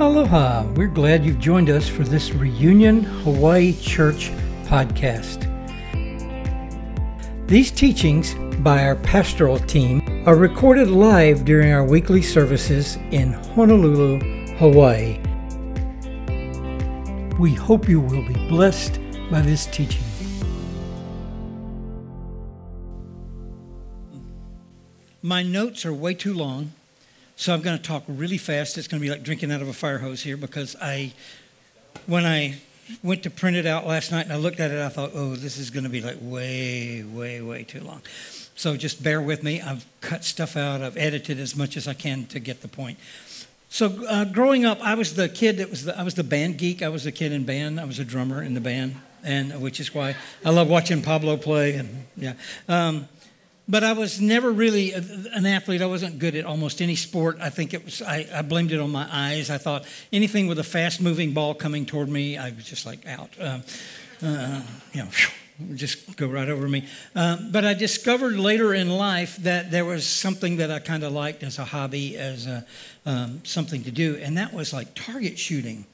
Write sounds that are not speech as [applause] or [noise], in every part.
Aloha! We're glad you've joined us for this Reunion Hawaii Church podcast. These teachings by our pastoral team are recorded live during our weekly services in Honolulu, Hawaii. We hope you will be blessed by this teaching. My notes are way too long. So I'm going to talk really fast. It's going to be like drinking out of a fire hose here because I, when I went to print it out last night and I looked at it, I thought, oh, this is going to be like way, way, way too long. So just bear with me. I've cut stuff out. I've edited as much as I can to get the point. So uh, growing up, I was the kid that was the, I was the band geek. I was the kid in band. I was a drummer in the band, and which is why I love watching Pablo play. And yeah. Um, but I was never really an athlete. I wasn't good at almost any sport. I think it was, I, I blamed it on my eyes. I thought anything with a fast moving ball coming toward me, I was just like out. Uh, uh, you know, just go right over me. Uh, but I discovered later in life that there was something that I kind of liked as a hobby, as a, um, something to do, and that was like target shooting.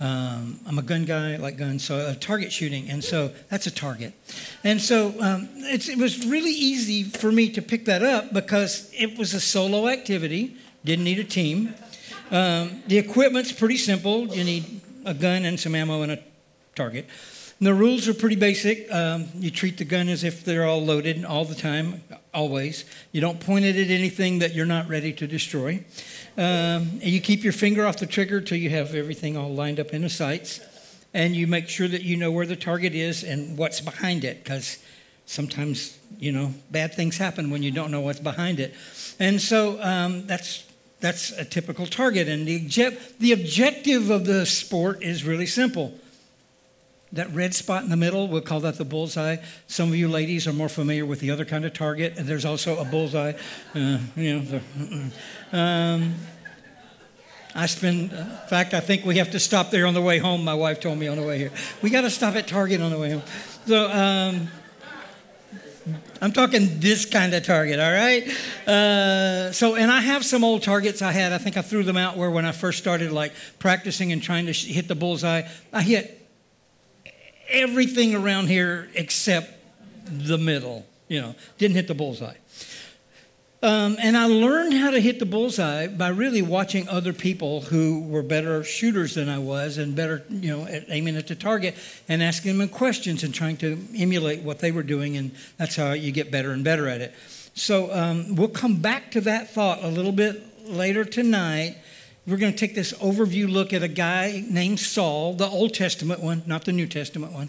Um, I'm a gun guy, I like guns, so uh, target shooting, and so that's a target. And so um, it was really easy for me to pick that up because it was a solo activity, didn't need a team. Um, the equipment's pretty simple. You need a gun and some ammo and a target. And the rules are pretty basic. Um, you treat the gun as if they're all loaded all the time, always. You don't point it at anything that you're not ready to destroy. Um, you keep your finger off the trigger until you have everything all lined up in the sights. And you make sure that you know where the target is and what's behind it, because sometimes, you know, bad things happen when you don't know what's behind it. And so um, that's that's a typical target. And the, the objective of the sport is really simple that red spot in the middle, we'll call that the bullseye. Some of you ladies are more familiar with the other kind of target, and there's also a bullseye. Uh, you know, um, I spend, in fact, I think we have to stop there on the way home. My wife told me on the way here. We got to stop at Target on the way home. So, um, I'm talking this kind of target, all right? Uh, so, and I have some old targets I had. I think I threw them out where when I first started like practicing and trying to hit the bullseye, I hit everything around here except the middle. You know, didn't hit the bullseye. Um, and I learned how to hit the bullseye by really watching other people who were better shooters than I was and better, you know, at aiming at the target and asking them questions and trying to emulate what they were doing. And that's how you get better and better at it. So um, we'll come back to that thought a little bit later tonight we're going to take this overview look at a guy named Saul, the Old Testament one, not the New Testament one.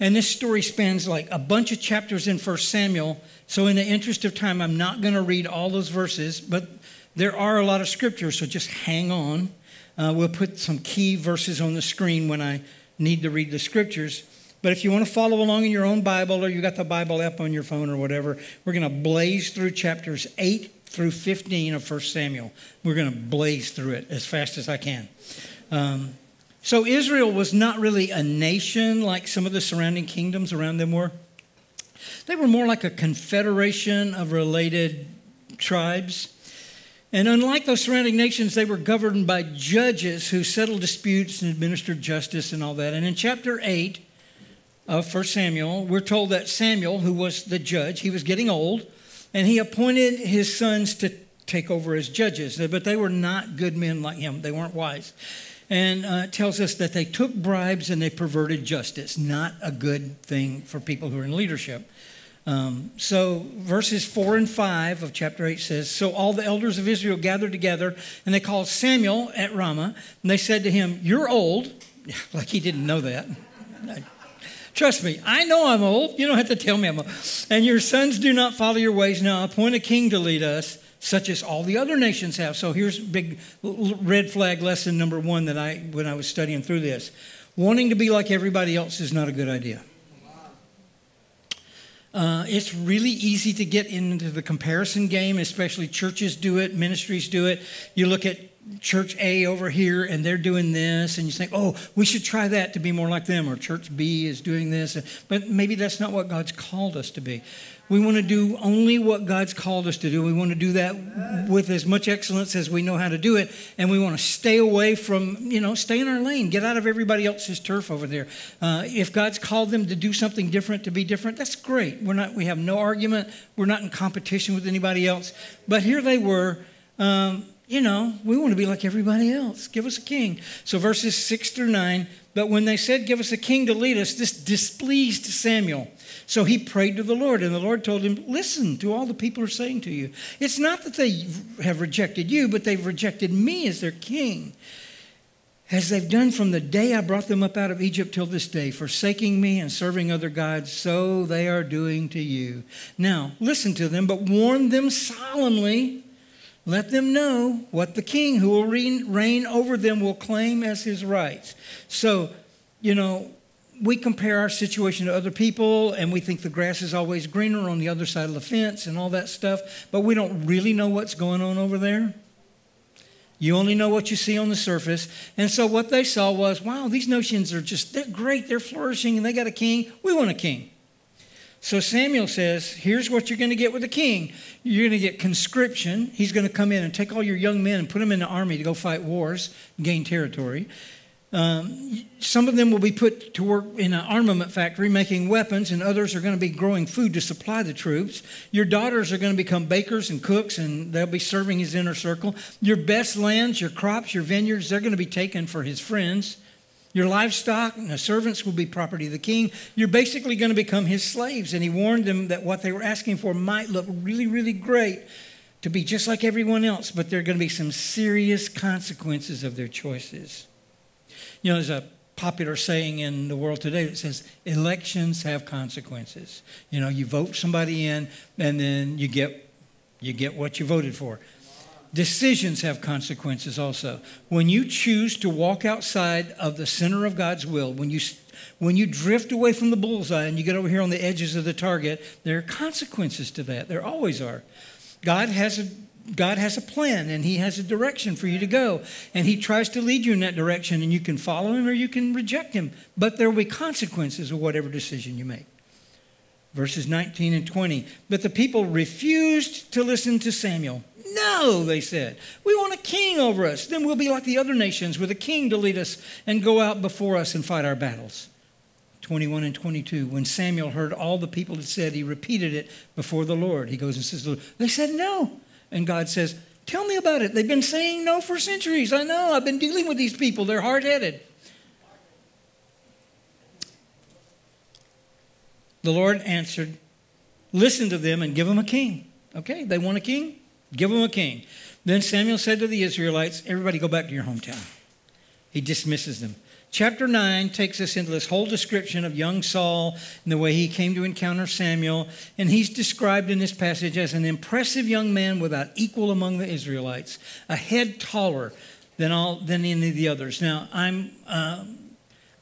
And this story spans like a bunch of chapters in 1 Samuel. So, in the interest of time, I'm not going to read all those verses, but there are a lot of scriptures, so just hang on. Uh, we'll put some key verses on the screen when I need to read the scriptures. But if you want to follow along in your own Bible or you got the Bible app on your phone or whatever, we're going to blaze through chapters 8 through 15 of 1 Samuel. We're going to blaze through it as fast as I can. Um, so, Israel was not really a nation like some of the surrounding kingdoms around them were. They were more like a confederation of related tribes. And unlike those surrounding nations, they were governed by judges who settled disputes and administered justice and all that. And in chapter 8 of 1 Samuel, we're told that Samuel, who was the judge, he was getting old and he appointed his sons to take over as judges, but they were not good men like him. They weren't wise. And uh, tells us that they took bribes and they perverted justice. Not a good thing for people who are in leadership. Um, so, verses 4 and 5 of chapter 8 says So all the elders of Israel gathered together, and they called Samuel at Ramah, and they said to him, You're old. [laughs] like he didn't know that. Trust me, I know I'm old. You don't have to tell me I'm old. And your sons do not follow your ways. Now appoint a king to lead us, such as all the other nations have. So here's big red flag lesson number one that I, when I was studying through this. Wanting to be like everybody else is not a good idea. Uh, it's really easy to get into the comparison game, especially churches do it, ministries do it. You look at church A over here and they're doing this, and you think, oh, we should try that to be more like them, or church B is doing this. But maybe that's not what God's called us to be. We want to do only what God's called us to do. We want to do that with as much excellence as we know how to do it. And we want to stay away from, you know, stay in our lane, get out of everybody else's turf over there. Uh, if God's called them to do something different, to be different, that's great. We're not, we have no argument. We're not in competition with anybody else. But here they were. Um, you know, we want to be like everybody else. Give us a king. So verses 6 through 9. But when they said, Give us a king to lead us, this displeased Samuel. So he prayed to the Lord, and the Lord told him, Listen to all the people are saying to you. It's not that they have rejected you, but they've rejected me as their king. As they've done from the day I brought them up out of Egypt till this day, forsaking me and serving other gods, so they are doing to you. Now, listen to them, but warn them solemnly. Let them know what the king who will reign over them will claim as his rights. So, you know, we compare our situation to other people and we think the grass is always greener on the other side of the fence and all that stuff, but we don't really know what's going on over there. You only know what you see on the surface. And so what they saw was, wow, these notions are just, they're great, they're flourishing, and they got a king. We want a king. So Samuel says, here's what you're going to get with the king. You're going to get conscription. He's going to come in and take all your young men and put them in the army to go fight wars, gain territory. Um, some of them will be put to work in an armament factory making weapons, and others are going to be growing food to supply the troops. Your daughters are going to become bakers and cooks, and they'll be serving his inner circle. Your best lands, your crops, your vineyards, they're going to be taken for his friends. Your livestock and the servants will be property of the king. You're basically going to become his slaves. And he warned them that what they were asking for might look really, really great to be just like everyone else, but there are going to be some serious consequences of their choices. You know, there's a popular saying in the world today that says elections have consequences. You know, you vote somebody in and then you get you get what you voted for. Decisions have consequences also. When you choose to walk outside of the center of God's will, when you when you drift away from the bullseye and you get over here on the edges of the target, there are consequences to that. There always are. God has a God has a plan and He has a direction for you to go. And He tries to lead you in that direction, and you can follow Him or you can reject Him. But there will be consequences of whatever decision you make. Verses 19 and 20. But the people refused to listen to Samuel. No, they said. We want a king over us. Then we'll be like the other nations with a king to lead us and go out before us and fight our battles. 21 and 22. When Samuel heard all the people had said, he repeated it before the Lord. He goes and says, They said no. And God says, Tell me about it. They've been saying no for centuries. I know. I've been dealing with these people. They're hard headed. The Lord answered, Listen to them and give them a king. Okay, they want a king? Give them a king. Then Samuel said to the Israelites, Everybody go back to your hometown. He dismisses them. Chapter 9 takes us into this whole description of young Saul and the way he came to encounter Samuel. And he's described in this passage as an impressive young man without equal among the Israelites, a head taller than, all, than any of the others. Now, I'm, uh,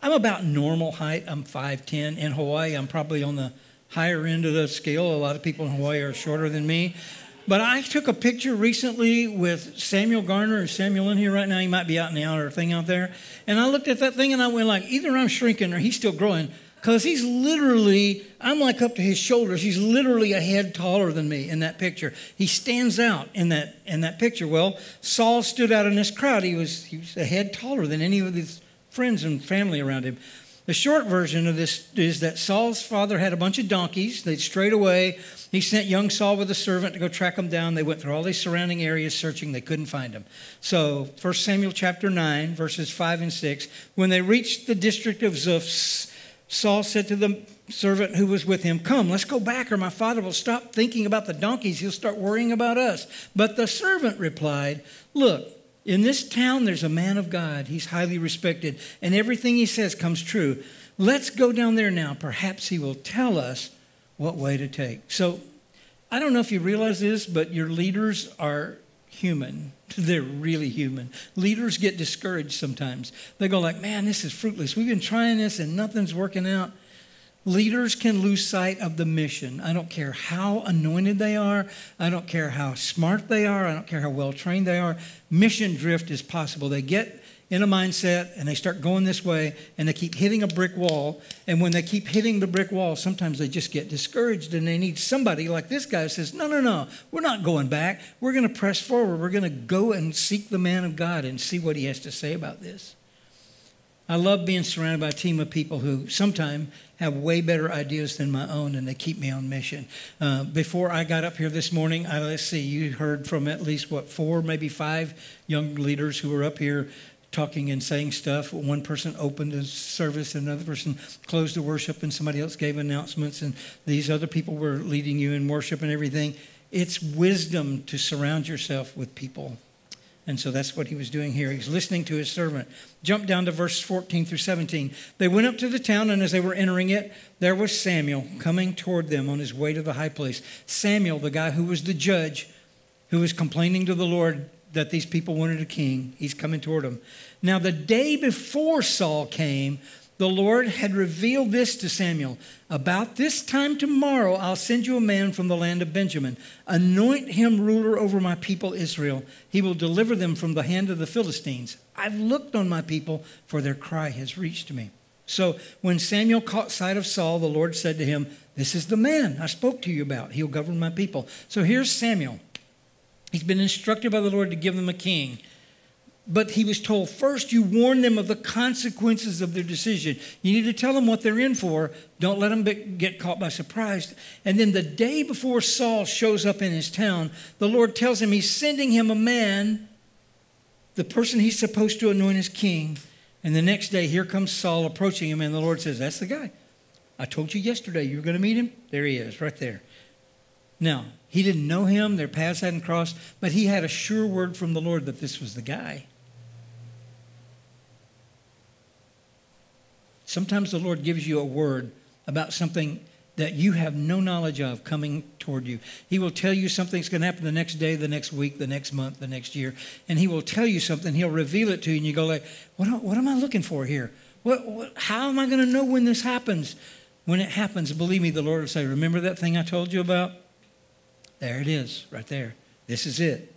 I'm about normal height. I'm 5'10. In Hawaii, I'm probably on the higher end of the scale. A lot of people in Hawaii are shorter than me. But I took a picture recently with Samuel Garner. Is Samuel in here right now? He might be out in the outer thing out there. And I looked at that thing and I went like, either I'm shrinking or he's still growing. Because he's literally, I'm like up to his shoulders. He's literally a head taller than me in that picture. He stands out in that in that picture. Well, Saul stood out in this crowd. He was he was a head taller than any of his friends and family around him. The short version of this is that Saul's father had a bunch of donkeys. They'd strayed away. He sent young Saul with a servant to go track them down. They went through all these surrounding areas searching. They couldn't find them. So, 1 Samuel chapter 9, verses 5 and 6. When they reached the district of Zuph, Saul said to the servant who was with him, Come, let's go back, or my father will stop thinking about the donkeys. He'll start worrying about us. But the servant replied, Look, in this town, there's a man of God. He's highly respected, and everything he says comes true. Let's go down there now. Perhaps he will tell us what way to take. So, I don't know if you realize this, but your leaders are human. [laughs] They're really human. Leaders get discouraged sometimes. They go like, "Man, this is fruitless. We've been trying this and nothing's working out." Leaders can lose sight of the mission. I don't care how anointed they are. I don't care how smart they are. I don't care how well trained they are. Mission drift is possible. They get in a mindset and they start going this way and they keep hitting a brick wall. And when they keep hitting the brick wall, sometimes they just get discouraged and they need somebody like this guy who says, No, no, no, we're not going back. We're going to press forward. We're going to go and seek the man of God and see what he has to say about this. I love being surrounded by a team of people who sometimes have way better ideas than my own and they keep me on mission. Uh, before I got up here this morning, I, let's see, you heard from at least what, four, maybe five young leaders who were up here talking and saying stuff. One person opened the service, another person closed the worship, and somebody else gave announcements, and these other people were leading you in worship and everything. It's wisdom to surround yourself with people. And so that's what he was doing here. He's listening to his servant. Jump down to verse 14 through 17. They went up to the town, and as they were entering it, there was Samuel coming toward them on his way to the high place. Samuel, the guy who was the judge, who was complaining to the Lord that these people wanted a king. He's coming toward them. Now, the day before Saul came, the Lord had revealed this to Samuel. About this time tomorrow, I'll send you a man from the land of Benjamin. Anoint him ruler over my people Israel. He will deliver them from the hand of the Philistines. I've looked on my people, for their cry has reached me. So when Samuel caught sight of Saul, the Lord said to him, This is the man I spoke to you about. He'll govern my people. So here's Samuel. He's been instructed by the Lord to give them a king. But he was told, first, you warn them of the consequences of their decision. You need to tell them what they're in for. Don't let them be, get caught by surprise. And then the day before Saul shows up in his town, the Lord tells him he's sending him a man, the person he's supposed to anoint as king. And the next day, here comes Saul approaching him, and the Lord says, That's the guy. I told you yesterday you were going to meet him. There he is, right there. Now, he didn't know him, their paths hadn't crossed, but he had a sure word from the Lord that this was the guy. Sometimes the Lord gives you a word about something that you have no knowledge of coming toward you. He will tell you something's going to happen the next day, the next week, the next month, the next year, and he will tell you something. He'll reveal it to you, and you go like, "What? What am I looking for here? What, what, how am I going to know when this happens?" When it happens, believe me, the Lord will say, "Remember that thing I told you about? There it is, right there. This is it."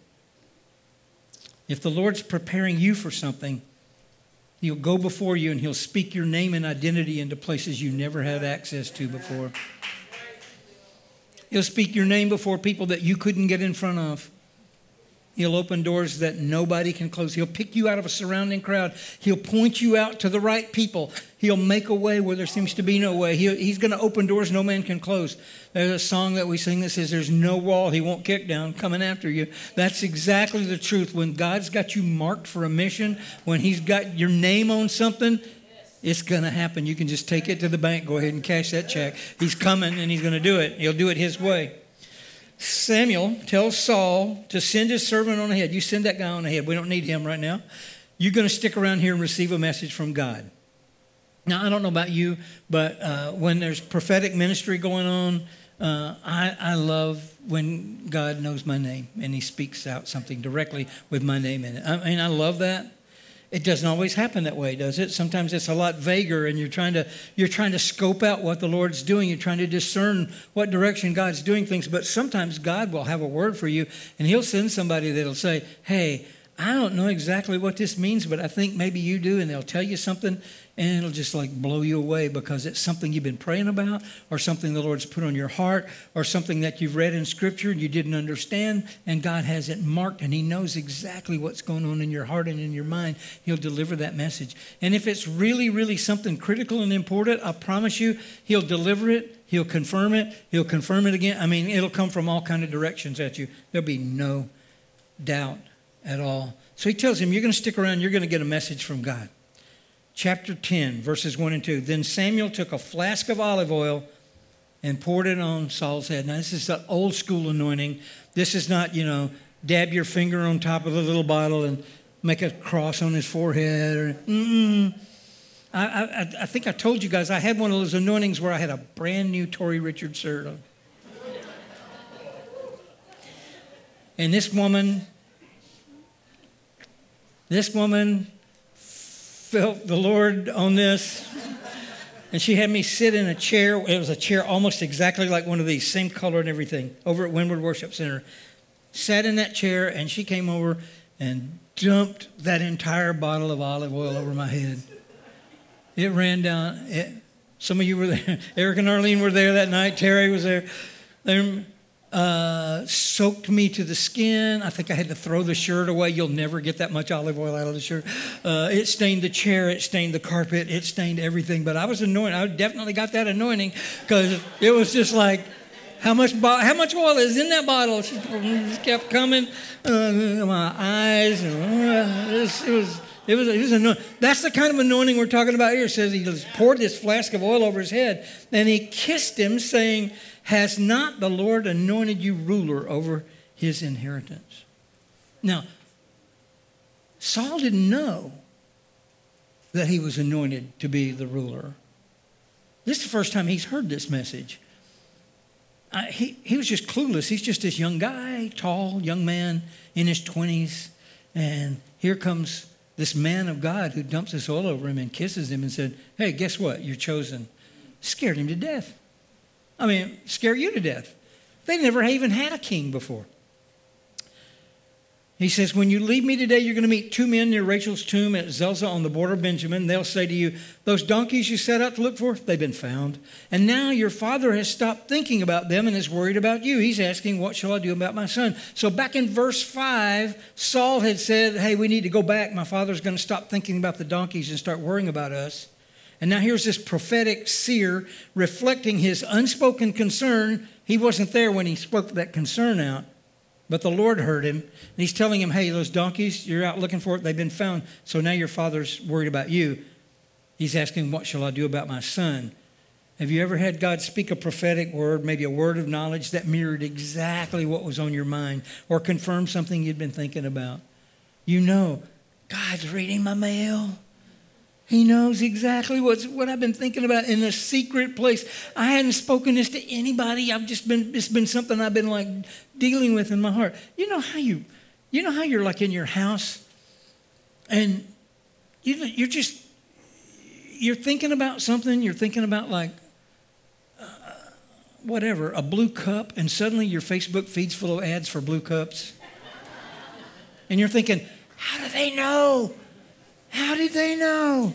If the Lord's preparing you for something, He'll go before you and he'll speak your name and identity into places you never had access to before. He'll speak your name before people that you couldn't get in front of. He'll open doors that nobody can close. He'll pick you out of a surrounding crowd. He'll point you out to the right people. He'll make a way where there seems to be no way. He, he's going to open doors no man can close. There's a song that we sing that says, There's no wall he won't kick down coming after you. That's exactly the truth. When God's got you marked for a mission, when He's got your name on something, it's going to happen. You can just take it to the bank, go ahead and cash that check. He's coming and He's going to do it. He'll do it His way. Samuel tells Saul to send his servant on ahead. You send that guy on ahead. We don't need him right now. You're going to stick around here and receive a message from God. Now, I don't know about you, but uh, when there's prophetic ministry going on, uh, I, I love when God knows my name and he speaks out something directly with my name in it. I mean, I love that. It doesn't always happen that way, does it? Sometimes it's a lot vaguer and you're trying to you're trying to scope out what the Lord's doing. You're trying to discern what direction God's doing things, but sometimes God will have a word for you and he'll send somebody that'll say, "Hey, I don't know exactly what this means, but I think maybe you do. And they'll tell you something, and it'll just like blow you away because it's something you've been praying about, or something the Lord's put on your heart, or something that you've read in Scripture and you didn't understand, and God has it marked, and He knows exactly what's going on in your heart and in your mind. He'll deliver that message. And if it's really, really something critical and important, I promise you, He'll deliver it. He'll confirm it. He'll confirm it again. I mean, it'll come from all kind of directions at you. There'll be no doubt at all. So he tells him, You're going to stick around, you're going to get a message from God. Chapter 10, verses 1 and 2. Then Samuel took a flask of olive oil and poured it on Saul's head. Now, this is the old school anointing. This is not, you know, dab your finger on top of the little bottle and make a cross on his forehead. Or, mm-mm. I, I, I think I told you guys I had one of those anointings where I had a brand new Tori Richards shirt on. And this woman this woman felt the Lord on this. And she had me sit in a chair. It was a chair almost exactly like one of these, same color and everything, over at Windward Worship Center. Sat in that chair, and she came over and dumped that entire bottle of olive oil over my head. It ran down. It, some of you were there. [laughs] Eric and Arlene were there that night. Terry was there. Uh, soaked me to the skin. I think I had to throw the shirt away. You'll never get that much olive oil out of the shirt. Uh, it stained the chair. It stained the carpet. It stained everything. But I was anointed. I definitely got that anointing because it was just like, how much, bo- how much oil is in that bottle? She just kept coming. Uh, my eyes. Uh, it was, it was it was, anointing. That's the kind of anointing we're talking about here. It says he poured this flask of oil over his head, and he kissed him, saying, Has not the Lord anointed you ruler over his inheritance? Now, Saul didn't know that he was anointed to be the ruler. This is the first time he's heard this message. He, he was just clueless. He's just this young guy, tall, young man in his 20s. And here comes this man of God who dumps this oil over him and kisses him and said, Hey, guess what? You're chosen. Scared him to death. I mean, scare you to death. They never even had a king before. He says, When you leave me today, you're going to meet two men near Rachel's tomb at Zelzah on the border of Benjamin. They'll say to you, Those donkeys you set out to look for, they've been found. And now your father has stopped thinking about them and is worried about you. He's asking, What shall I do about my son? So back in verse 5, Saul had said, Hey, we need to go back. My father's going to stop thinking about the donkeys and start worrying about us. And now here's this prophetic seer reflecting his unspoken concern. He wasn't there when he spoke that concern out. But the Lord heard him, and he's telling him, Hey, those donkeys, you're out looking for it, they've been found. So now your father's worried about you. He's asking, What shall I do about my son? Have you ever had God speak a prophetic word, maybe a word of knowledge that mirrored exactly what was on your mind or confirmed something you'd been thinking about? You know, God's reading my mail. He knows exactly what's, what I've been thinking about in a secret place. I hadn't spoken this to anybody. I've just been, it's been something I've been like dealing with in my heart. You know how you, you know how you're like in your house and you, you're just, you're thinking about something, you're thinking about like, uh, whatever, a blue cup, and suddenly your Facebook feed's full of ads for blue cups. and you're thinking, how do they know? How did they know?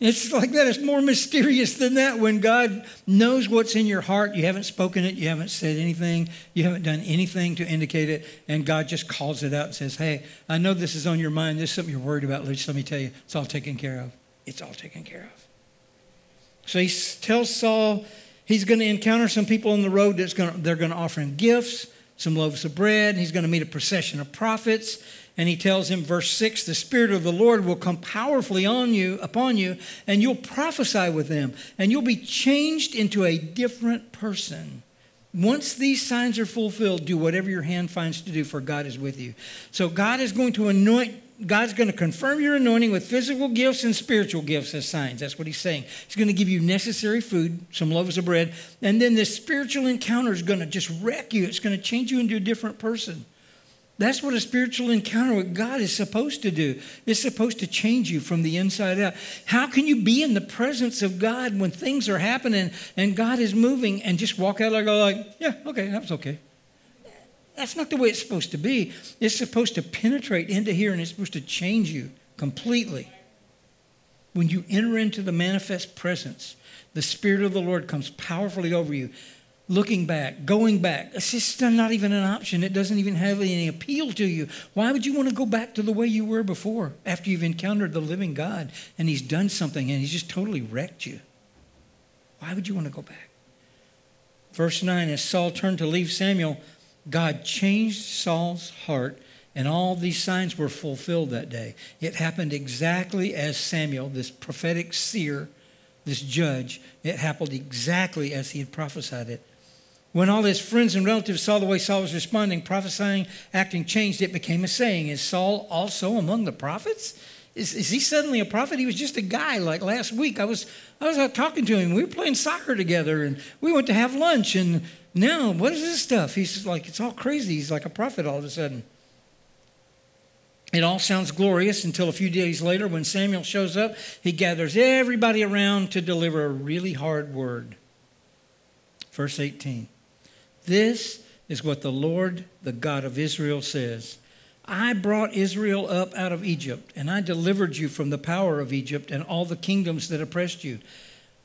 It's like that. It's more mysterious than that when God knows what's in your heart. You haven't spoken it, you haven't said anything, you haven't done anything to indicate it, and God just calls it out and says, Hey, I know this is on your mind. This is something you're worried about. Just let me tell you, it's all taken care of. It's all taken care of. So he tells Saul he's going to encounter some people on the road that's going to, they're going to offer him gifts, some loaves of bread. He's going to meet a procession of prophets. And he tells him, verse 6, the Spirit of the Lord will come powerfully on you, upon you, and you'll prophesy with them, and you'll be changed into a different person. Once these signs are fulfilled, do whatever your hand finds to do, for God is with you. So God is going to anoint, God's going to confirm your anointing with physical gifts and spiritual gifts as signs. That's what he's saying. He's going to give you necessary food, some loaves of bread, and then this spiritual encounter is going to just wreck you. It's going to change you into a different person. That's what a spiritual encounter with God is supposed to do. It's supposed to change you from the inside out. How can you be in the presence of God when things are happening and God is moving and just walk out and go like, yeah, okay, that was okay. That's not the way it's supposed to be. It's supposed to penetrate into here and it's supposed to change you completely. When you enter into the manifest presence, the Spirit of the Lord comes powerfully over you looking back, going back. It's just not even an option. It doesn't even have any appeal to you. Why would you want to go back to the way you were before after you've encountered the living God and He's done something and He's just totally wrecked you? Why would you want to go back? Verse 9 As Saul turned to leave Samuel, God changed Saul's heart, and all these signs were fulfilled that day. It happened exactly as Samuel, this prophetic seer, this judge, it happened exactly as he had prophesied it. When all his friends and relatives saw the way Saul was responding, prophesying, acting changed, it became a saying Is Saul also among the prophets? Is, is he suddenly a prophet? He was just a guy like last week. I was, I was out talking to him. We were playing soccer together and we went to have lunch. And now, what is this stuff? He's like, it's all crazy. He's like a prophet all of a sudden. It all sounds glorious until a few days later when Samuel shows up. He gathers everybody around to deliver a really hard word. Verse 18. This is what the Lord, the God of Israel, says I brought Israel up out of Egypt, and I delivered you from the power of Egypt and all the kingdoms that oppressed you.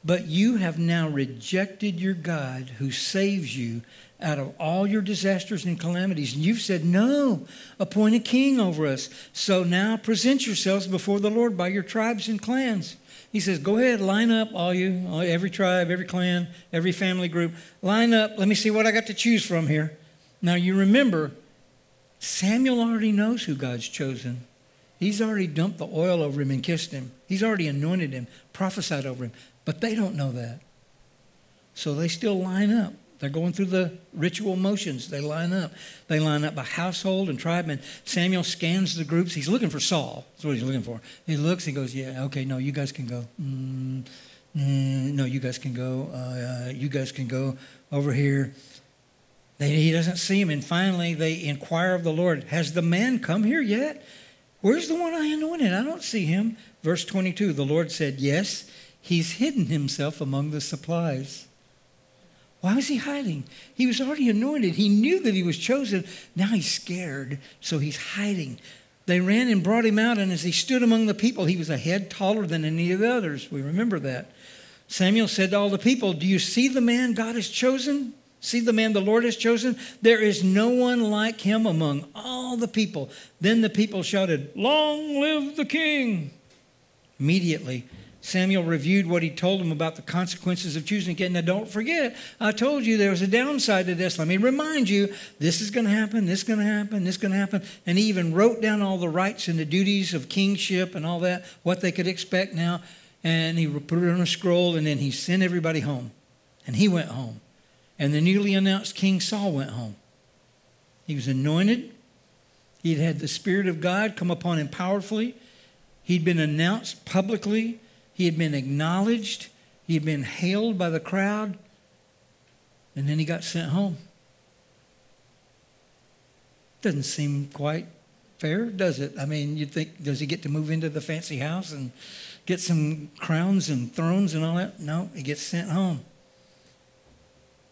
But you have now rejected your God who saves you out of all your disasters and calamities. And you've said, No, appoint a king over us. So now present yourselves before the Lord by your tribes and clans. He says, Go ahead, line up, all you, all, every tribe, every clan, every family group. Line up. Let me see what I got to choose from here. Now, you remember, Samuel already knows who God's chosen. He's already dumped the oil over him and kissed him. He's already anointed him, prophesied over him. But they don't know that. So they still line up. They're going through the ritual motions. They line up. They line up by household and tribe. And Samuel scans the groups. He's looking for Saul. That's what he's looking for. He looks. He goes, "Yeah, okay. No, you guys can go. Mm, mm, no, you guys can go. Uh, uh, you guys can go over here." They, he doesn't see him. And finally, they inquire of the Lord, "Has the man come here yet? Where's the one I anointed? I don't see him." Verse twenty-two. The Lord said, "Yes, he's hidden himself among the supplies." Why was he hiding? He was already anointed. He knew that he was chosen. Now he's scared, so he's hiding. They ran and brought him out, and as he stood among the people, he was a head taller than any of the others. We remember that. Samuel said to all the people, Do you see the man God has chosen? See the man the Lord has chosen? There is no one like him among all the people. Then the people shouted, Long live the king! Immediately, Samuel reviewed what he told him about the consequences of choosing again. Now, don't forget, I told you there was a downside to this. Let me remind you this is going to happen, this is going to happen, this is going to happen. And he even wrote down all the rights and the duties of kingship and all that, what they could expect now. And he put it on a scroll, and then he sent everybody home. And he went home. And the newly announced King Saul went home. He was anointed, he'd had the Spirit of God come upon him powerfully, he'd been announced publicly he had been acknowledged, he had been hailed by the crowd, and then he got sent home. Doesn't seem quite fair, does it? I mean, you'd think, does he get to move into the fancy house and get some crowns and thrones and all that? No, he gets sent home.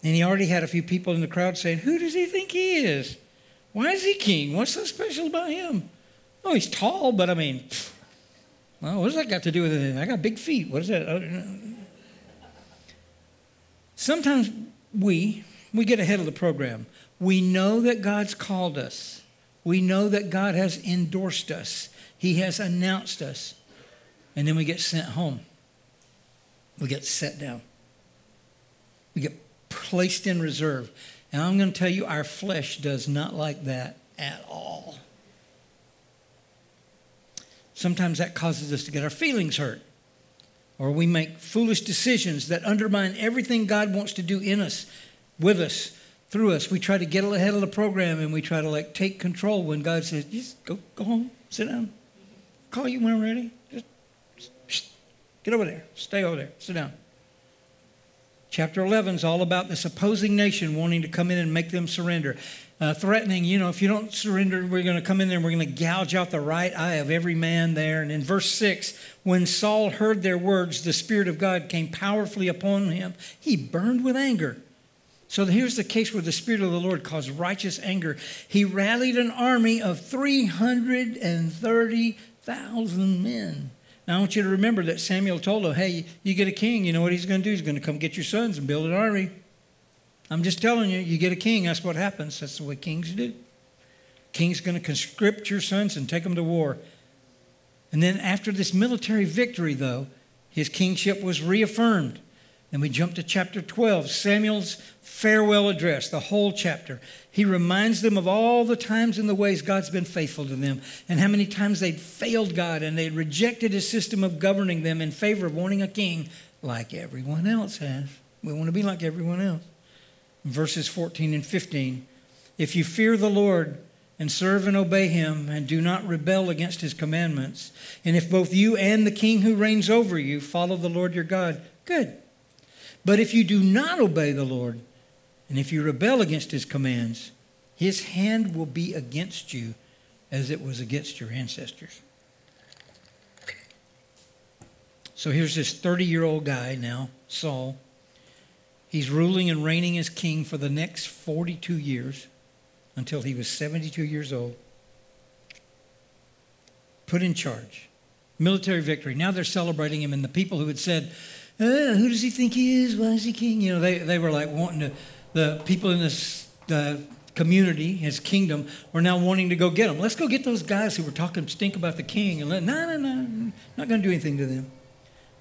And he already had a few people in the crowd saying, Who does he think he is? Why is he king? What's so special about him? Oh, he's tall, but I mean, well, what does that got to do with anything? I got big feet. What is that? Sometimes we we get ahead of the program. We know that God's called us. We know that God has endorsed us. He has announced us. And then we get sent home. We get set down. We get placed in reserve. And I'm going to tell you, our flesh does not like that at all. Sometimes that causes us to get our feelings hurt. Or we make foolish decisions that undermine everything God wants to do in us, with us, through us. We try to get ahead of the program and we try to like take control when God says, just go, go home, sit down. Call you when I'm ready. Just, just get over there. Stay over there. Sit down. Chapter 11 is all about this opposing nation wanting to come in and make them surrender uh, threatening, you know, if you don't surrender, we're going to come in there and we're going to gouge out the right eye of every man there. And in verse 6, when Saul heard their words, the Spirit of God came powerfully upon him. He burned with anger. So here's the case where the Spirit of the Lord caused righteous anger. He rallied an army of 330,000 men. Now, I want you to remember that Samuel told him, hey, you get a king, you know what he's going to do? He's going to come get your sons and build an army. I'm just telling you, you get a king, that's what happens. That's the way kings do. King's going to conscript your sons and take them to war. And then after this military victory, though, his kingship was reaffirmed. And we jump to chapter 12, Samuel's farewell address, the whole chapter. He reminds them of all the times and the ways God's been faithful to them and how many times they'd failed God and they'd rejected his system of governing them in favor of wanting a king like everyone else has. We want to be like everyone else verses 14 and 15. If you fear the Lord and serve and obey him and do not rebel against his commandments, and if both you and the king who reigns over you follow the Lord your God, good. But if you do not obey the Lord, and if you rebel against his commands, his hand will be against you as it was against your ancestors. So here's this 30 year old guy now, Saul He's ruling and reigning as king for the next 42 years until he was 72 years old. put in charge. Military victory. Now they're celebrating him, and the people who had said, uh, Who does he think he is? Why is he king? You know, they, they were like wanting to, the people in this the community, his kingdom, were now wanting to go get him. Let's go get those guys who were talking stink about the king. And let, no, no, no, not going to do anything to them.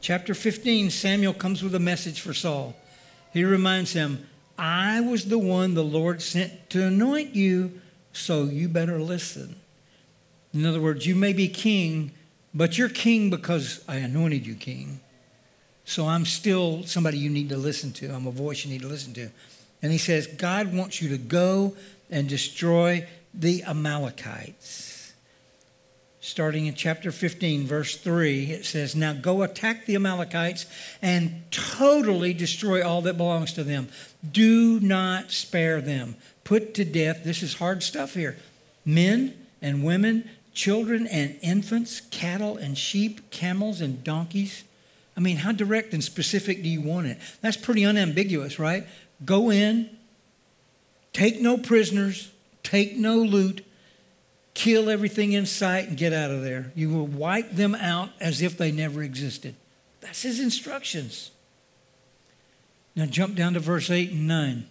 Chapter 15, Samuel comes with a message for Saul. He reminds him, I was the one the Lord sent to anoint you, so you better listen. In other words, you may be king, but you're king because I anointed you king. So I'm still somebody you need to listen to. I'm a voice you need to listen to. And he says, God wants you to go and destroy the Amalekites. Starting in chapter 15, verse 3, it says, Now go attack the Amalekites and totally destroy all that belongs to them. Do not spare them. Put to death, this is hard stuff here, men and women, children and infants, cattle and sheep, camels and donkeys. I mean, how direct and specific do you want it? That's pretty unambiguous, right? Go in, take no prisoners, take no loot, kill everything in sight, and get out of there. You will wipe them out as if they never existed. That's his instructions. Now jump down to verse 8 and 9.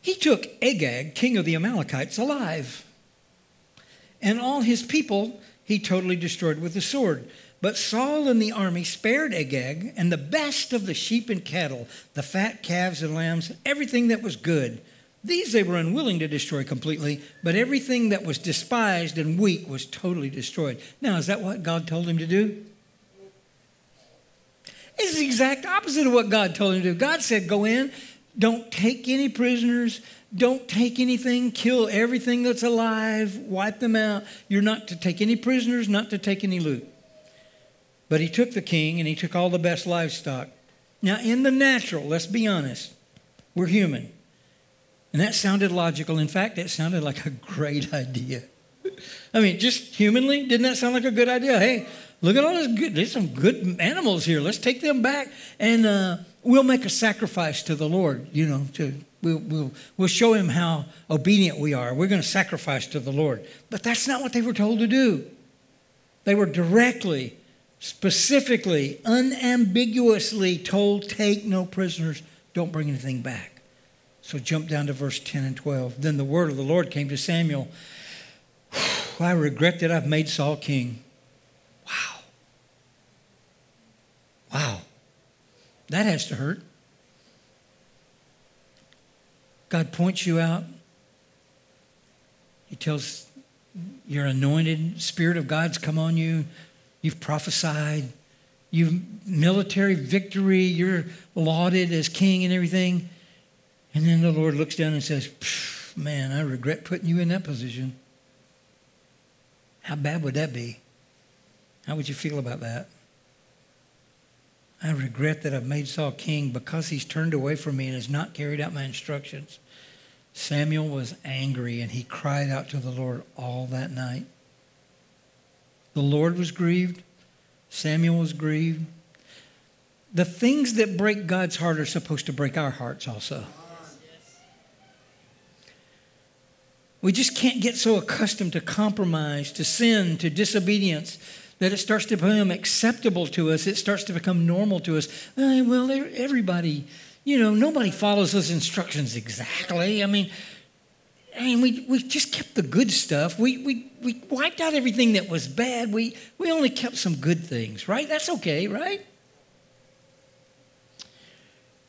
He took Agag, king of the Amalekites, alive and all his people he totally destroyed with the sword. But Saul and the army spared Agag and the best of the sheep and cattle, the fat calves and lambs, everything that was good. These they were unwilling to destroy completely, but everything that was despised and weak was totally destroyed. Now, is that what God told him to do? It's the exact opposite of what God told him to do. God said, Go in, don't take any prisoners, don't take anything, kill everything that's alive, wipe them out. You're not to take any prisoners, not to take any loot. But he took the king and he took all the best livestock. Now, in the natural, let's be honest, we're human. And that sounded logical. In fact, that sounded like a great idea. I mean, just humanly, didn't that sound like a good idea? Hey, look at all this good, there's some good animals here. Let's take them back and uh, we'll make a sacrifice to the Lord, you know, to We'll, we'll, we'll show him how obedient we are. We're going to sacrifice to the Lord. But that's not what they were told to do. They were directly, specifically, unambiguously told take no prisoners, don't bring anything back. So jump down to verse 10 and 12. Then the word of the Lord came to Samuel I regret that I've made Saul king. Wow. Wow. That has to hurt. God points you out. He tells you're anointed, Spirit of God's come on you. You've prophesied. You've military victory. You're lauded as king and everything. And then the Lord looks down and says, Man, I regret putting you in that position. How bad would that be? How would you feel about that? I regret that I've made Saul king because he's turned away from me and has not carried out my instructions. Samuel was angry and he cried out to the Lord all that night. The Lord was grieved. Samuel was grieved. The things that break God's heart are supposed to break our hearts also. We just can't get so accustomed to compromise, to sin, to disobedience, that it starts to become acceptable to us. It starts to become normal to us. Eh, well, everybody, you know, nobody follows those instructions exactly. I mean, I mean, we, we just kept the good stuff. We, we, we wiped out everything that was bad. We, we only kept some good things, right? That's okay, right?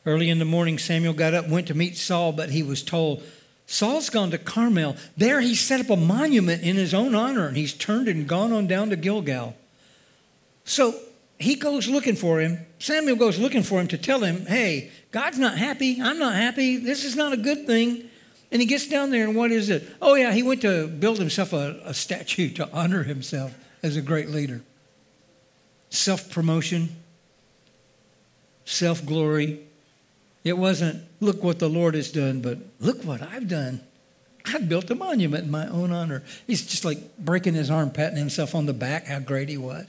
Early in the morning, Samuel got up, went to meet Saul, but he was told, Saul's gone to Carmel. There he set up a monument in his own honor, and he's turned and gone on down to Gilgal. So he goes looking for him. Samuel goes looking for him to tell him, hey, God's not happy. I'm not happy. This is not a good thing. And he gets down there, and what is it? Oh, yeah, he went to build himself a, a statue to honor himself as a great leader. Self promotion, self glory. It wasn't, look what the Lord has done, but look what I've done. I've built a monument in my own honor. He's just like breaking his arm, patting himself on the back, how great he was.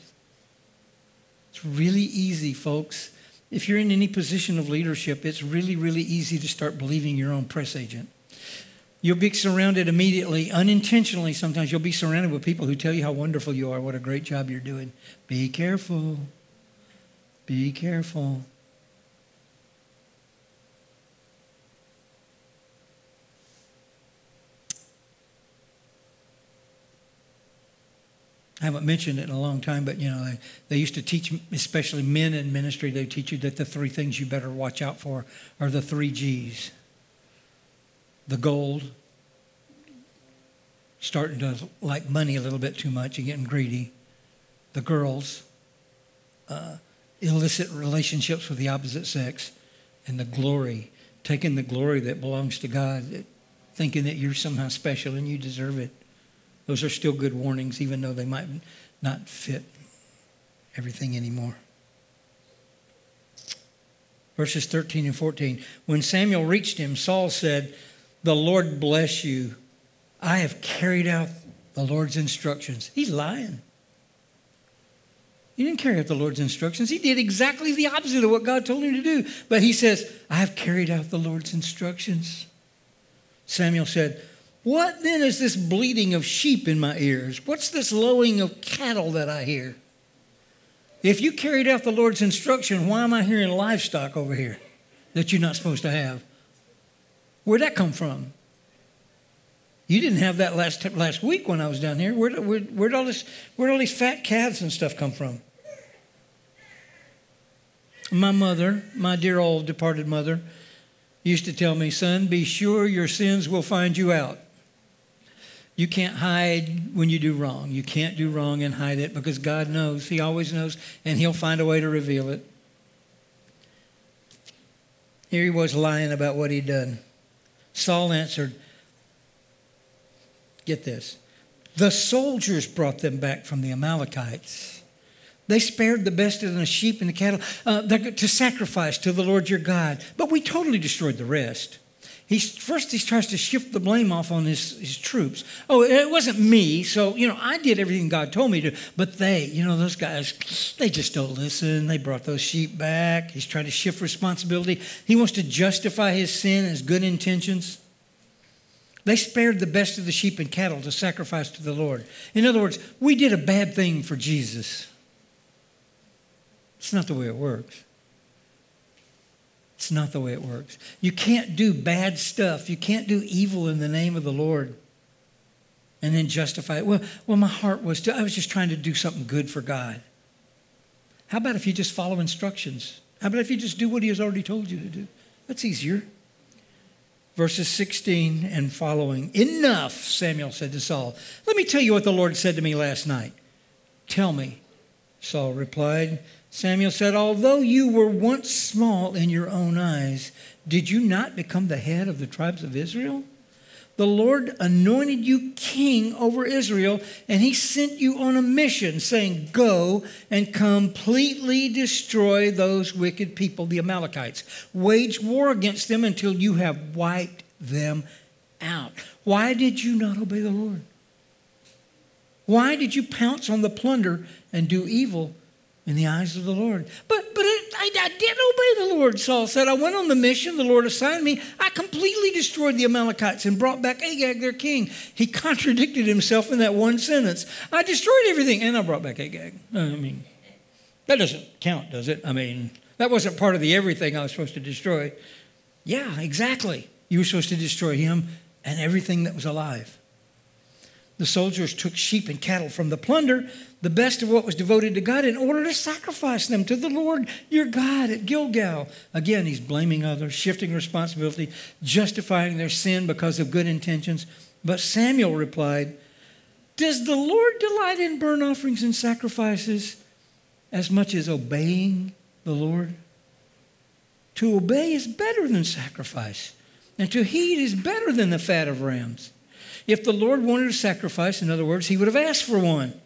It's really easy, folks. If you're in any position of leadership, it's really, really easy to start believing your own press agent. You'll be surrounded immediately, unintentionally sometimes, you'll be surrounded with people who tell you how wonderful you are, what a great job you're doing. Be careful. Be careful. I haven't mentioned it in a long time, but you know, they, they used to teach, especially men in ministry, they teach you that the three things you better watch out for are the three G's. The gold, starting to like money a little bit too much and getting greedy, the girls, uh, illicit relationships with the opposite sex, and the glory, taking the glory that belongs to God, thinking that you're somehow special and you deserve it. Those are still good warnings, even though they might not fit everything anymore. Verses 13 and 14. When Samuel reached him, Saul said, The Lord bless you. I have carried out the Lord's instructions. He's lying. He didn't carry out the Lord's instructions. He did exactly the opposite of what God told him to do. But he says, I have carried out the Lord's instructions. Samuel said, what then is this bleating of sheep in my ears? What's this lowing of cattle that I hear? If you carried out the Lord's instruction, why am I hearing livestock over here that you're not supposed to have? Where'd that come from? You didn't have that last last week when I was down here. Where, where, where'd, all this, where'd all these fat calves and stuff come from? My mother, my dear old departed mother, used to tell me, son, be sure your sins will find you out. You can't hide when you do wrong. You can't do wrong and hide it because God knows. He always knows, and He'll find a way to reveal it. Here he was lying about what he'd done. Saul answered, Get this. The soldiers brought them back from the Amalekites. They spared the best of the sheep and the cattle uh, to sacrifice to the Lord your God, but we totally destroyed the rest. He's, first, he tries to shift the blame off on his, his troops. Oh, it wasn't me, so, you know, I did everything God told me to. But they, you know, those guys, they just don't listen. They brought those sheep back. He's trying to shift responsibility. He wants to justify his sin as good intentions. They spared the best of the sheep and cattle to sacrifice to the Lord. In other words, we did a bad thing for Jesus. It's not the way it works. It's not the way it works. You can't do bad stuff. You can't do evil in the name of the Lord and then justify it. Well, well my heart was, to, I was just trying to do something good for God. How about if you just follow instructions? How about if you just do what He has already told you to do? That's easier. Verses 16 and following. Enough, Samuel said to Saul. Let me tell you what the Lord said to me last night. Tell me, Saul replied. Samuel said, Although you were once small in your own eyes, did you not become the head of the tribes of Israel? The Lord anointed you king over Israel, and he sent you on a mission, saying, Go and completely destroy those wicked people, the Amalekites. Wage war against them until you have wiped them out. Why did you not obey the Lord? Why did you pounce on the plunder and do evil in the eyes of the Lord. But but it, I, I, did obey the Lord, Saul said. I went on the mission the Lord assigned me. I completely destroyed the Amalekites and brought back Agag, their king. He [laughs] contradicted himself in that one sentence. I destroyed everything and I brought back Agag. I mean, that doesn't count, does it? I mean, that wasn't part of the everything I was supposed to destroy. Yeah, exactly. You were supposed to destroy him and everything that was alive. The soldiers took sheep and cattle from the plunder, the best of what was devoted to God, in order to sacrifice them to the Lord your God at Gilgal. Again, he's blaming others, shifting responsibility, justifying their sin because of good intentions. But Samuel replied, Does the Lord delight in burnt offerings and sacrifices as much as obeying the Lord? To obey is better than sacrifice, and to heed is better than the fat of rams. If the Lord wanted a sacrifice, in other words, he would have asked for one.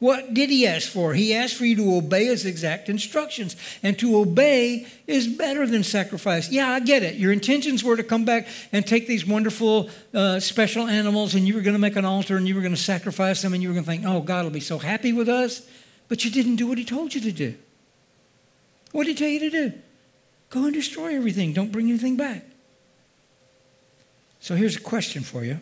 What did he ask for? He asked for you to obey his exact instructions. And to obey is better than sacrifice. Yeah, I get it. Your intentions were to come back and take these wonderful uh, special animals and you were going to make an altar and you were going to sacrifice them and you were going to think, oh, God will be so happy with us. But you didn't do what he told you to do. What did he tell you to do? Go and destroy everything. Don't bring anything back. So here's a question for you.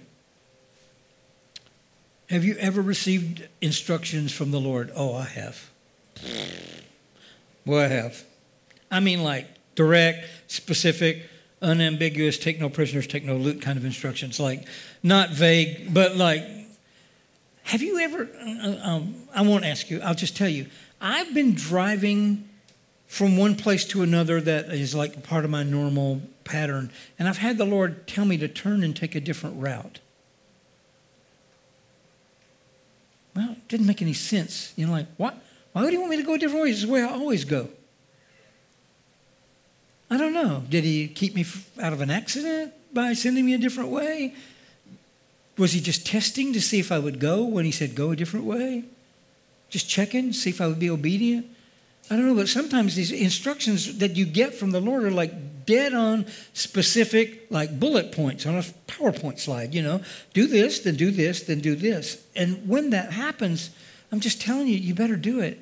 Have you ever received instructions from the Lord? Oh, I have. Well, I have. I mean, like direct, specific, unambiguous, take no prisoners, take no loot kind of instructions. Like, not vague, but like, have you ever? Uh, um, I won't ask you, I'll just tell you. I've been driving from one place to another that is like part of my normal pattern, and I've had the Lord tell me to turn and take a different route. Well, it didn't make any sense. You know, like, what? Why would he want me to go a different way? This is the way I always go. I don't know. Did he keep me out of an accident by sending me a different way? Was he just testing to see if I would go when he said go a different way? Just checking, see if I would be obedient? I don't know, but sometimes these instructions that you get from the Lord are like dead on specific, like bullet points on a PowerPoint slide. You know, do this, then do this, then do this. And when that happens, I'm just telling you, you better do it.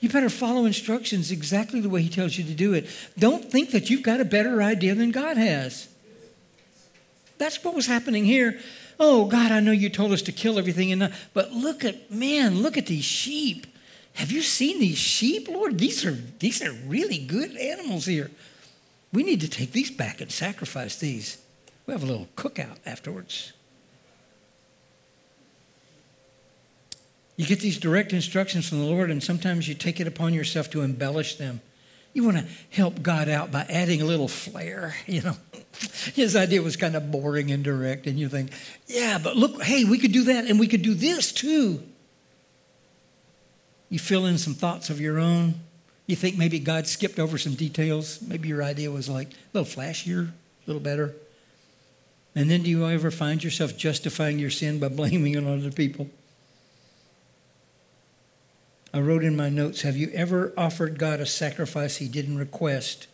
You better follow instructions exactly the way He tells you to do it. Don't think that you've got a better idea than God has. That's what was happening here. Oh, God, I know you told us to kill everything, and but look at man, look at these sheep. Have you seen these sheep, Lord? These are these are really good animals here. We need to take these back and sacrifice these. We have a little cookout afterwards. You get these direct instructions from the Lord, and sometimes you take it upon yourself to embellish them. You want to help God out by adding a little flair, [laughs] you know. His idea was kind of boring and direct, and you think, yeah, but look, hey, we could do that and we could do this too. You fill in some thoughts of your own. You think maybe God skipped over some details. Maybe your idea was like a little flashier, a little better. And then do you ever find yourself justifying your sin by [laughs] blaming it on other people? I wrote in my notes Have you ever offered God a sacrifice he didn't request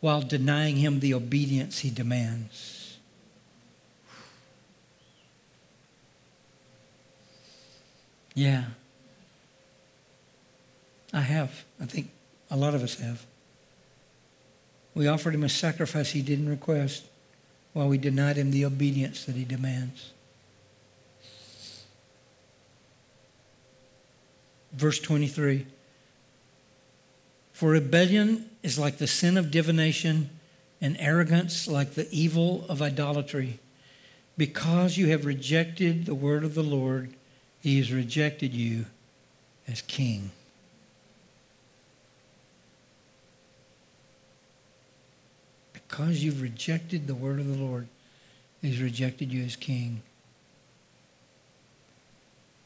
while denying him the obedience he demands? Yeah. I have. I think a lot of us have. We offered him a sacrifice he didn't request while we denied him the obedience that he demands. verse 23. For rebellion is like the sin of divination, and arrogance like the evil of idolatry. Because you have rejected the word of the Lord, he has rejected you as king. Because you've rejected the word of the Lord, he's rejected you as king.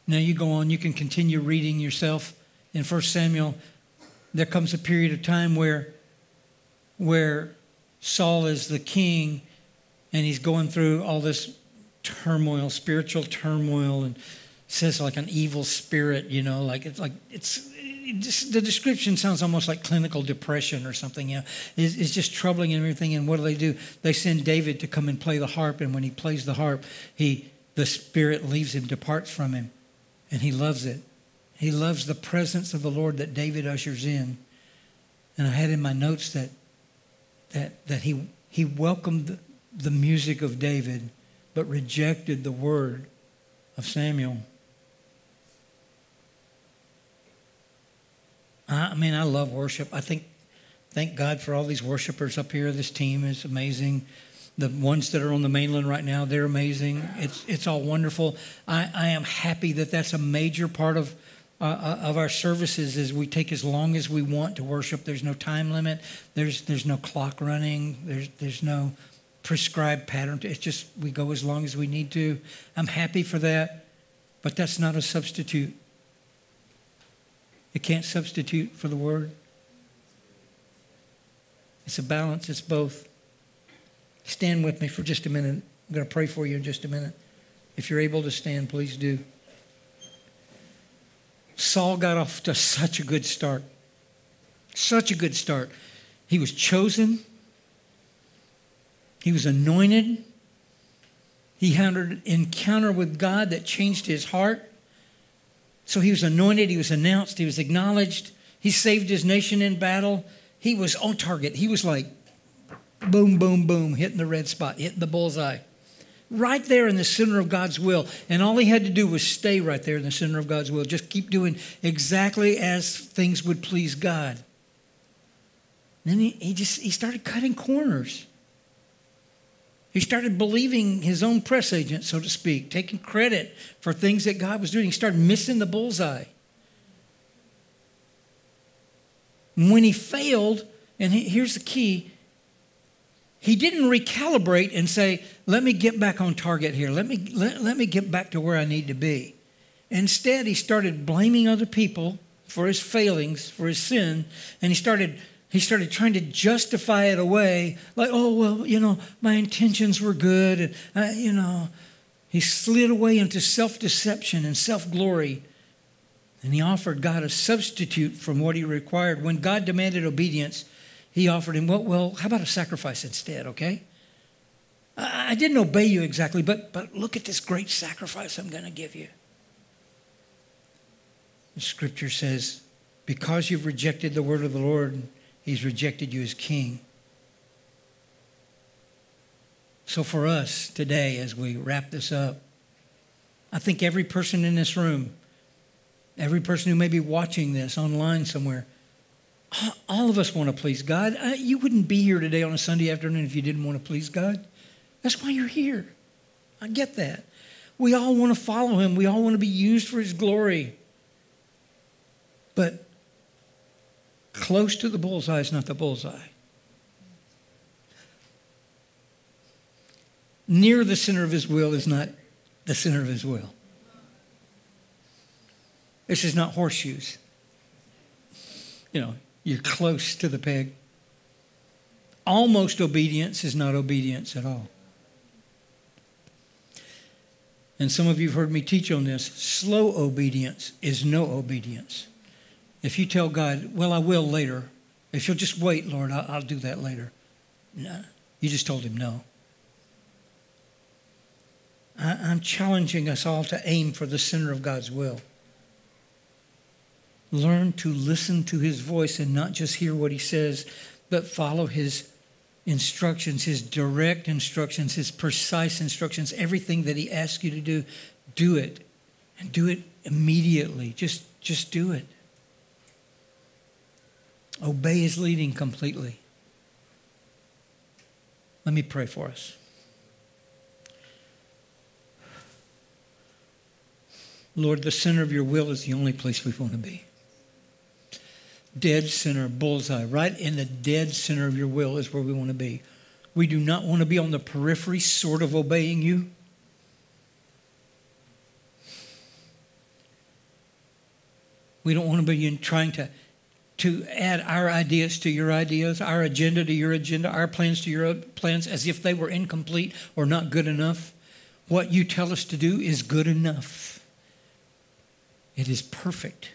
Now you go on, you can continue reading yourself in 1 Samuel. There comes a period of time where, where Saul is the king and he's going through all this turmoil, spiritual turmoil, and says like an evil spirit, you know, like it's like it's the description sounds almost like clinical depression or something. You know, it's, it's, just troubling and everything. And what do they do? They send David to come and play the harp, and when he plays the harp, he the spirit leaves him, departs from him and he loves it. He loves the presence of the Lord that David ushers in. And I had in my notes that that that he he welcomed the music of David, but rejected the word of Samuel. I mean, I love worship. I think, thank God for all these worshipers up here. This team is amazing. The ones that are on the mainland right now, they're amazing. It's, it's all wonderful. I, I am happy that that's a major part of, uh, uh, of our services is we take as long as we want to worship. There's no time limit. There's, there's no clock running. There's, there's no prescribed pattern. It's just we go as long as we need to. I'm happy for that, but that's not a substitute. It can't substitute for the word. It's a balance, it's both. Stand with me for just a minute. I'm going to pray for you in just a minute. If you're able to stand, please do. Saul got off to such a good start. Such a good start. He was chosen, he was anointed. He had an encounter with God that changed his heart. So he was anointed, he was announced, he was acknowledged. He saved his nation in battle. He was on target. He was like Boom, boom, boom, hitting the red spot, hitting the bullseye. Right there in the center of God's will. And all he had to do was stay right there in the center of God's will. Just keep doing exactly as things would please God. And then he, he just he started cutting corners. He started believing his own press agent, so to speak, taking credit for things that God was doing. He started missing the bullseye. when he failed, and he, here's the key he didn't recalibrate and say, let me get back on target here. Let me, let, let me get back to where I need to be. Instead, he started blaming other people for his failings, for his sin, and he started he started trying to justify it away like oh well you know my intentions were good and uh, you know he slid away into self-deception and self-glory and he offered god a substitute from what he required when god demanded obedience he offered him, well, well how about a sacrifice instead, okay? I, I didn't obey you exactly, but, but look at this great sacrifice I'm going to give you. The scripture says, because you've rejected the word of the Lord, he's rejected you as king. So, for us today, as we wrap this up, I think every person in this room, every person who may be watching this online somewhere, all of us want to please God. Uh, you wouldn't be here today on a Sunday afternoon if you didn't want to please God. That's why you're here. I get that. We all want to follow Him, we all want to be used for His glory. But close to the bullseye is not the bullseye. Near the center of His will is not the center of His will. This is not horseshoes. You know, you're close to the peg. Almost obedience is not obedience at all. And some of you have heard me teach on this. Slow obedience is no obedience. If you tell God, well, I will later, if you'll just wait, Lord, I'll, I'll do that later. No, you just told him no. I, I'm challenging us all to aim for the center of God's will. Learn to listen to his voice and not just hear what he says, but follow his instructions, his direct instructions, his precise instructions, everything that he asks you to do, do it. And do it immediately. Just, just do it. Obey his leading completely. Let me pray for us. Lord, the center of your will is the only place we want to be dead center, bullseye, right in the dead center of your will is where we want to be. We do not want to be on the periphery, sort of obeying you. We don't want to be in trying to, to add our ideas to your ideas, our agenda to your agenda, our plans to your plans, as if they were incomplete or not good enough. What you tell us to do is good enough, it is perfect.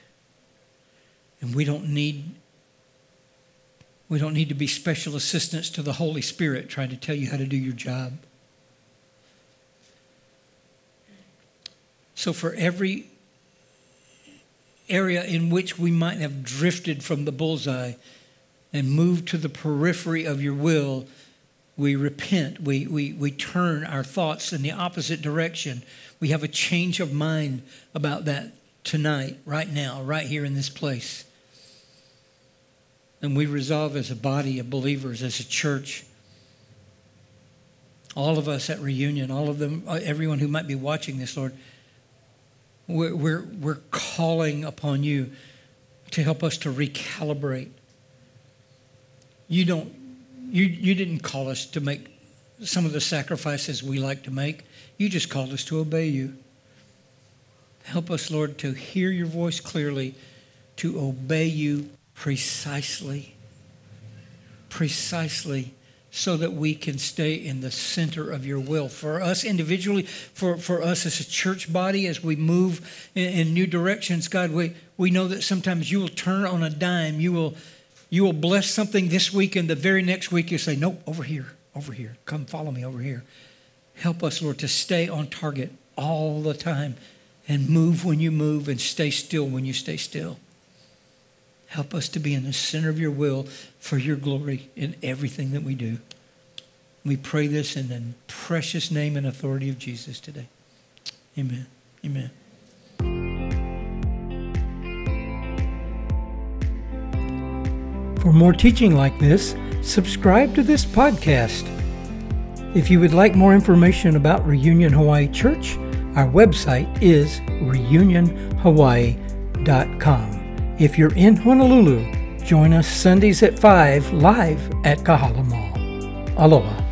And we don't need we don't need to be special assistants to the Holy Spirit trying to tell you how to do your job. So for every area in which we might have drifted from the bullseye and moved to the periphery of your will, we repent. We, we, we turn our thoughts in the opposite direction. We have a change of mind about that tonight, right now, right here in this place. And we resolve as a body of believers, as a church, all of us at reunion, all of them, everyone who might be watching this, Lord, we're, we're, we're calling upon you to help us to recalibrate. You don't, you, you didn't call us to make some of the sacrifices we like to make. You just called us to obey you. Help us, Lord, to hear your voice clearly, to obey you precisely, precisely so that we can stay in the center of your will. For us individually, for, for us as a church body, as we move in, in, new directions, God, we, we know that sometimes you will turn on a dime. You will, you will bless something this week, and the very next week you say, Nope, over here, over here. Come follow me over here. Help us, Lord, to stay on target all the time and move when you move and stay still when you stay still. Help us to be in the center of your will for your glory in everything that we do. We pray this in the precious name and authority of Jesus today. Amen. Amen. For more teaching like this, subscribe to this podcast. If you would like more information about Reunion Hawaii Church, our website is reunionhawaii.com. If you're in Honolulu, join us Sundays at 5 live at Kahala Mall. Aloha.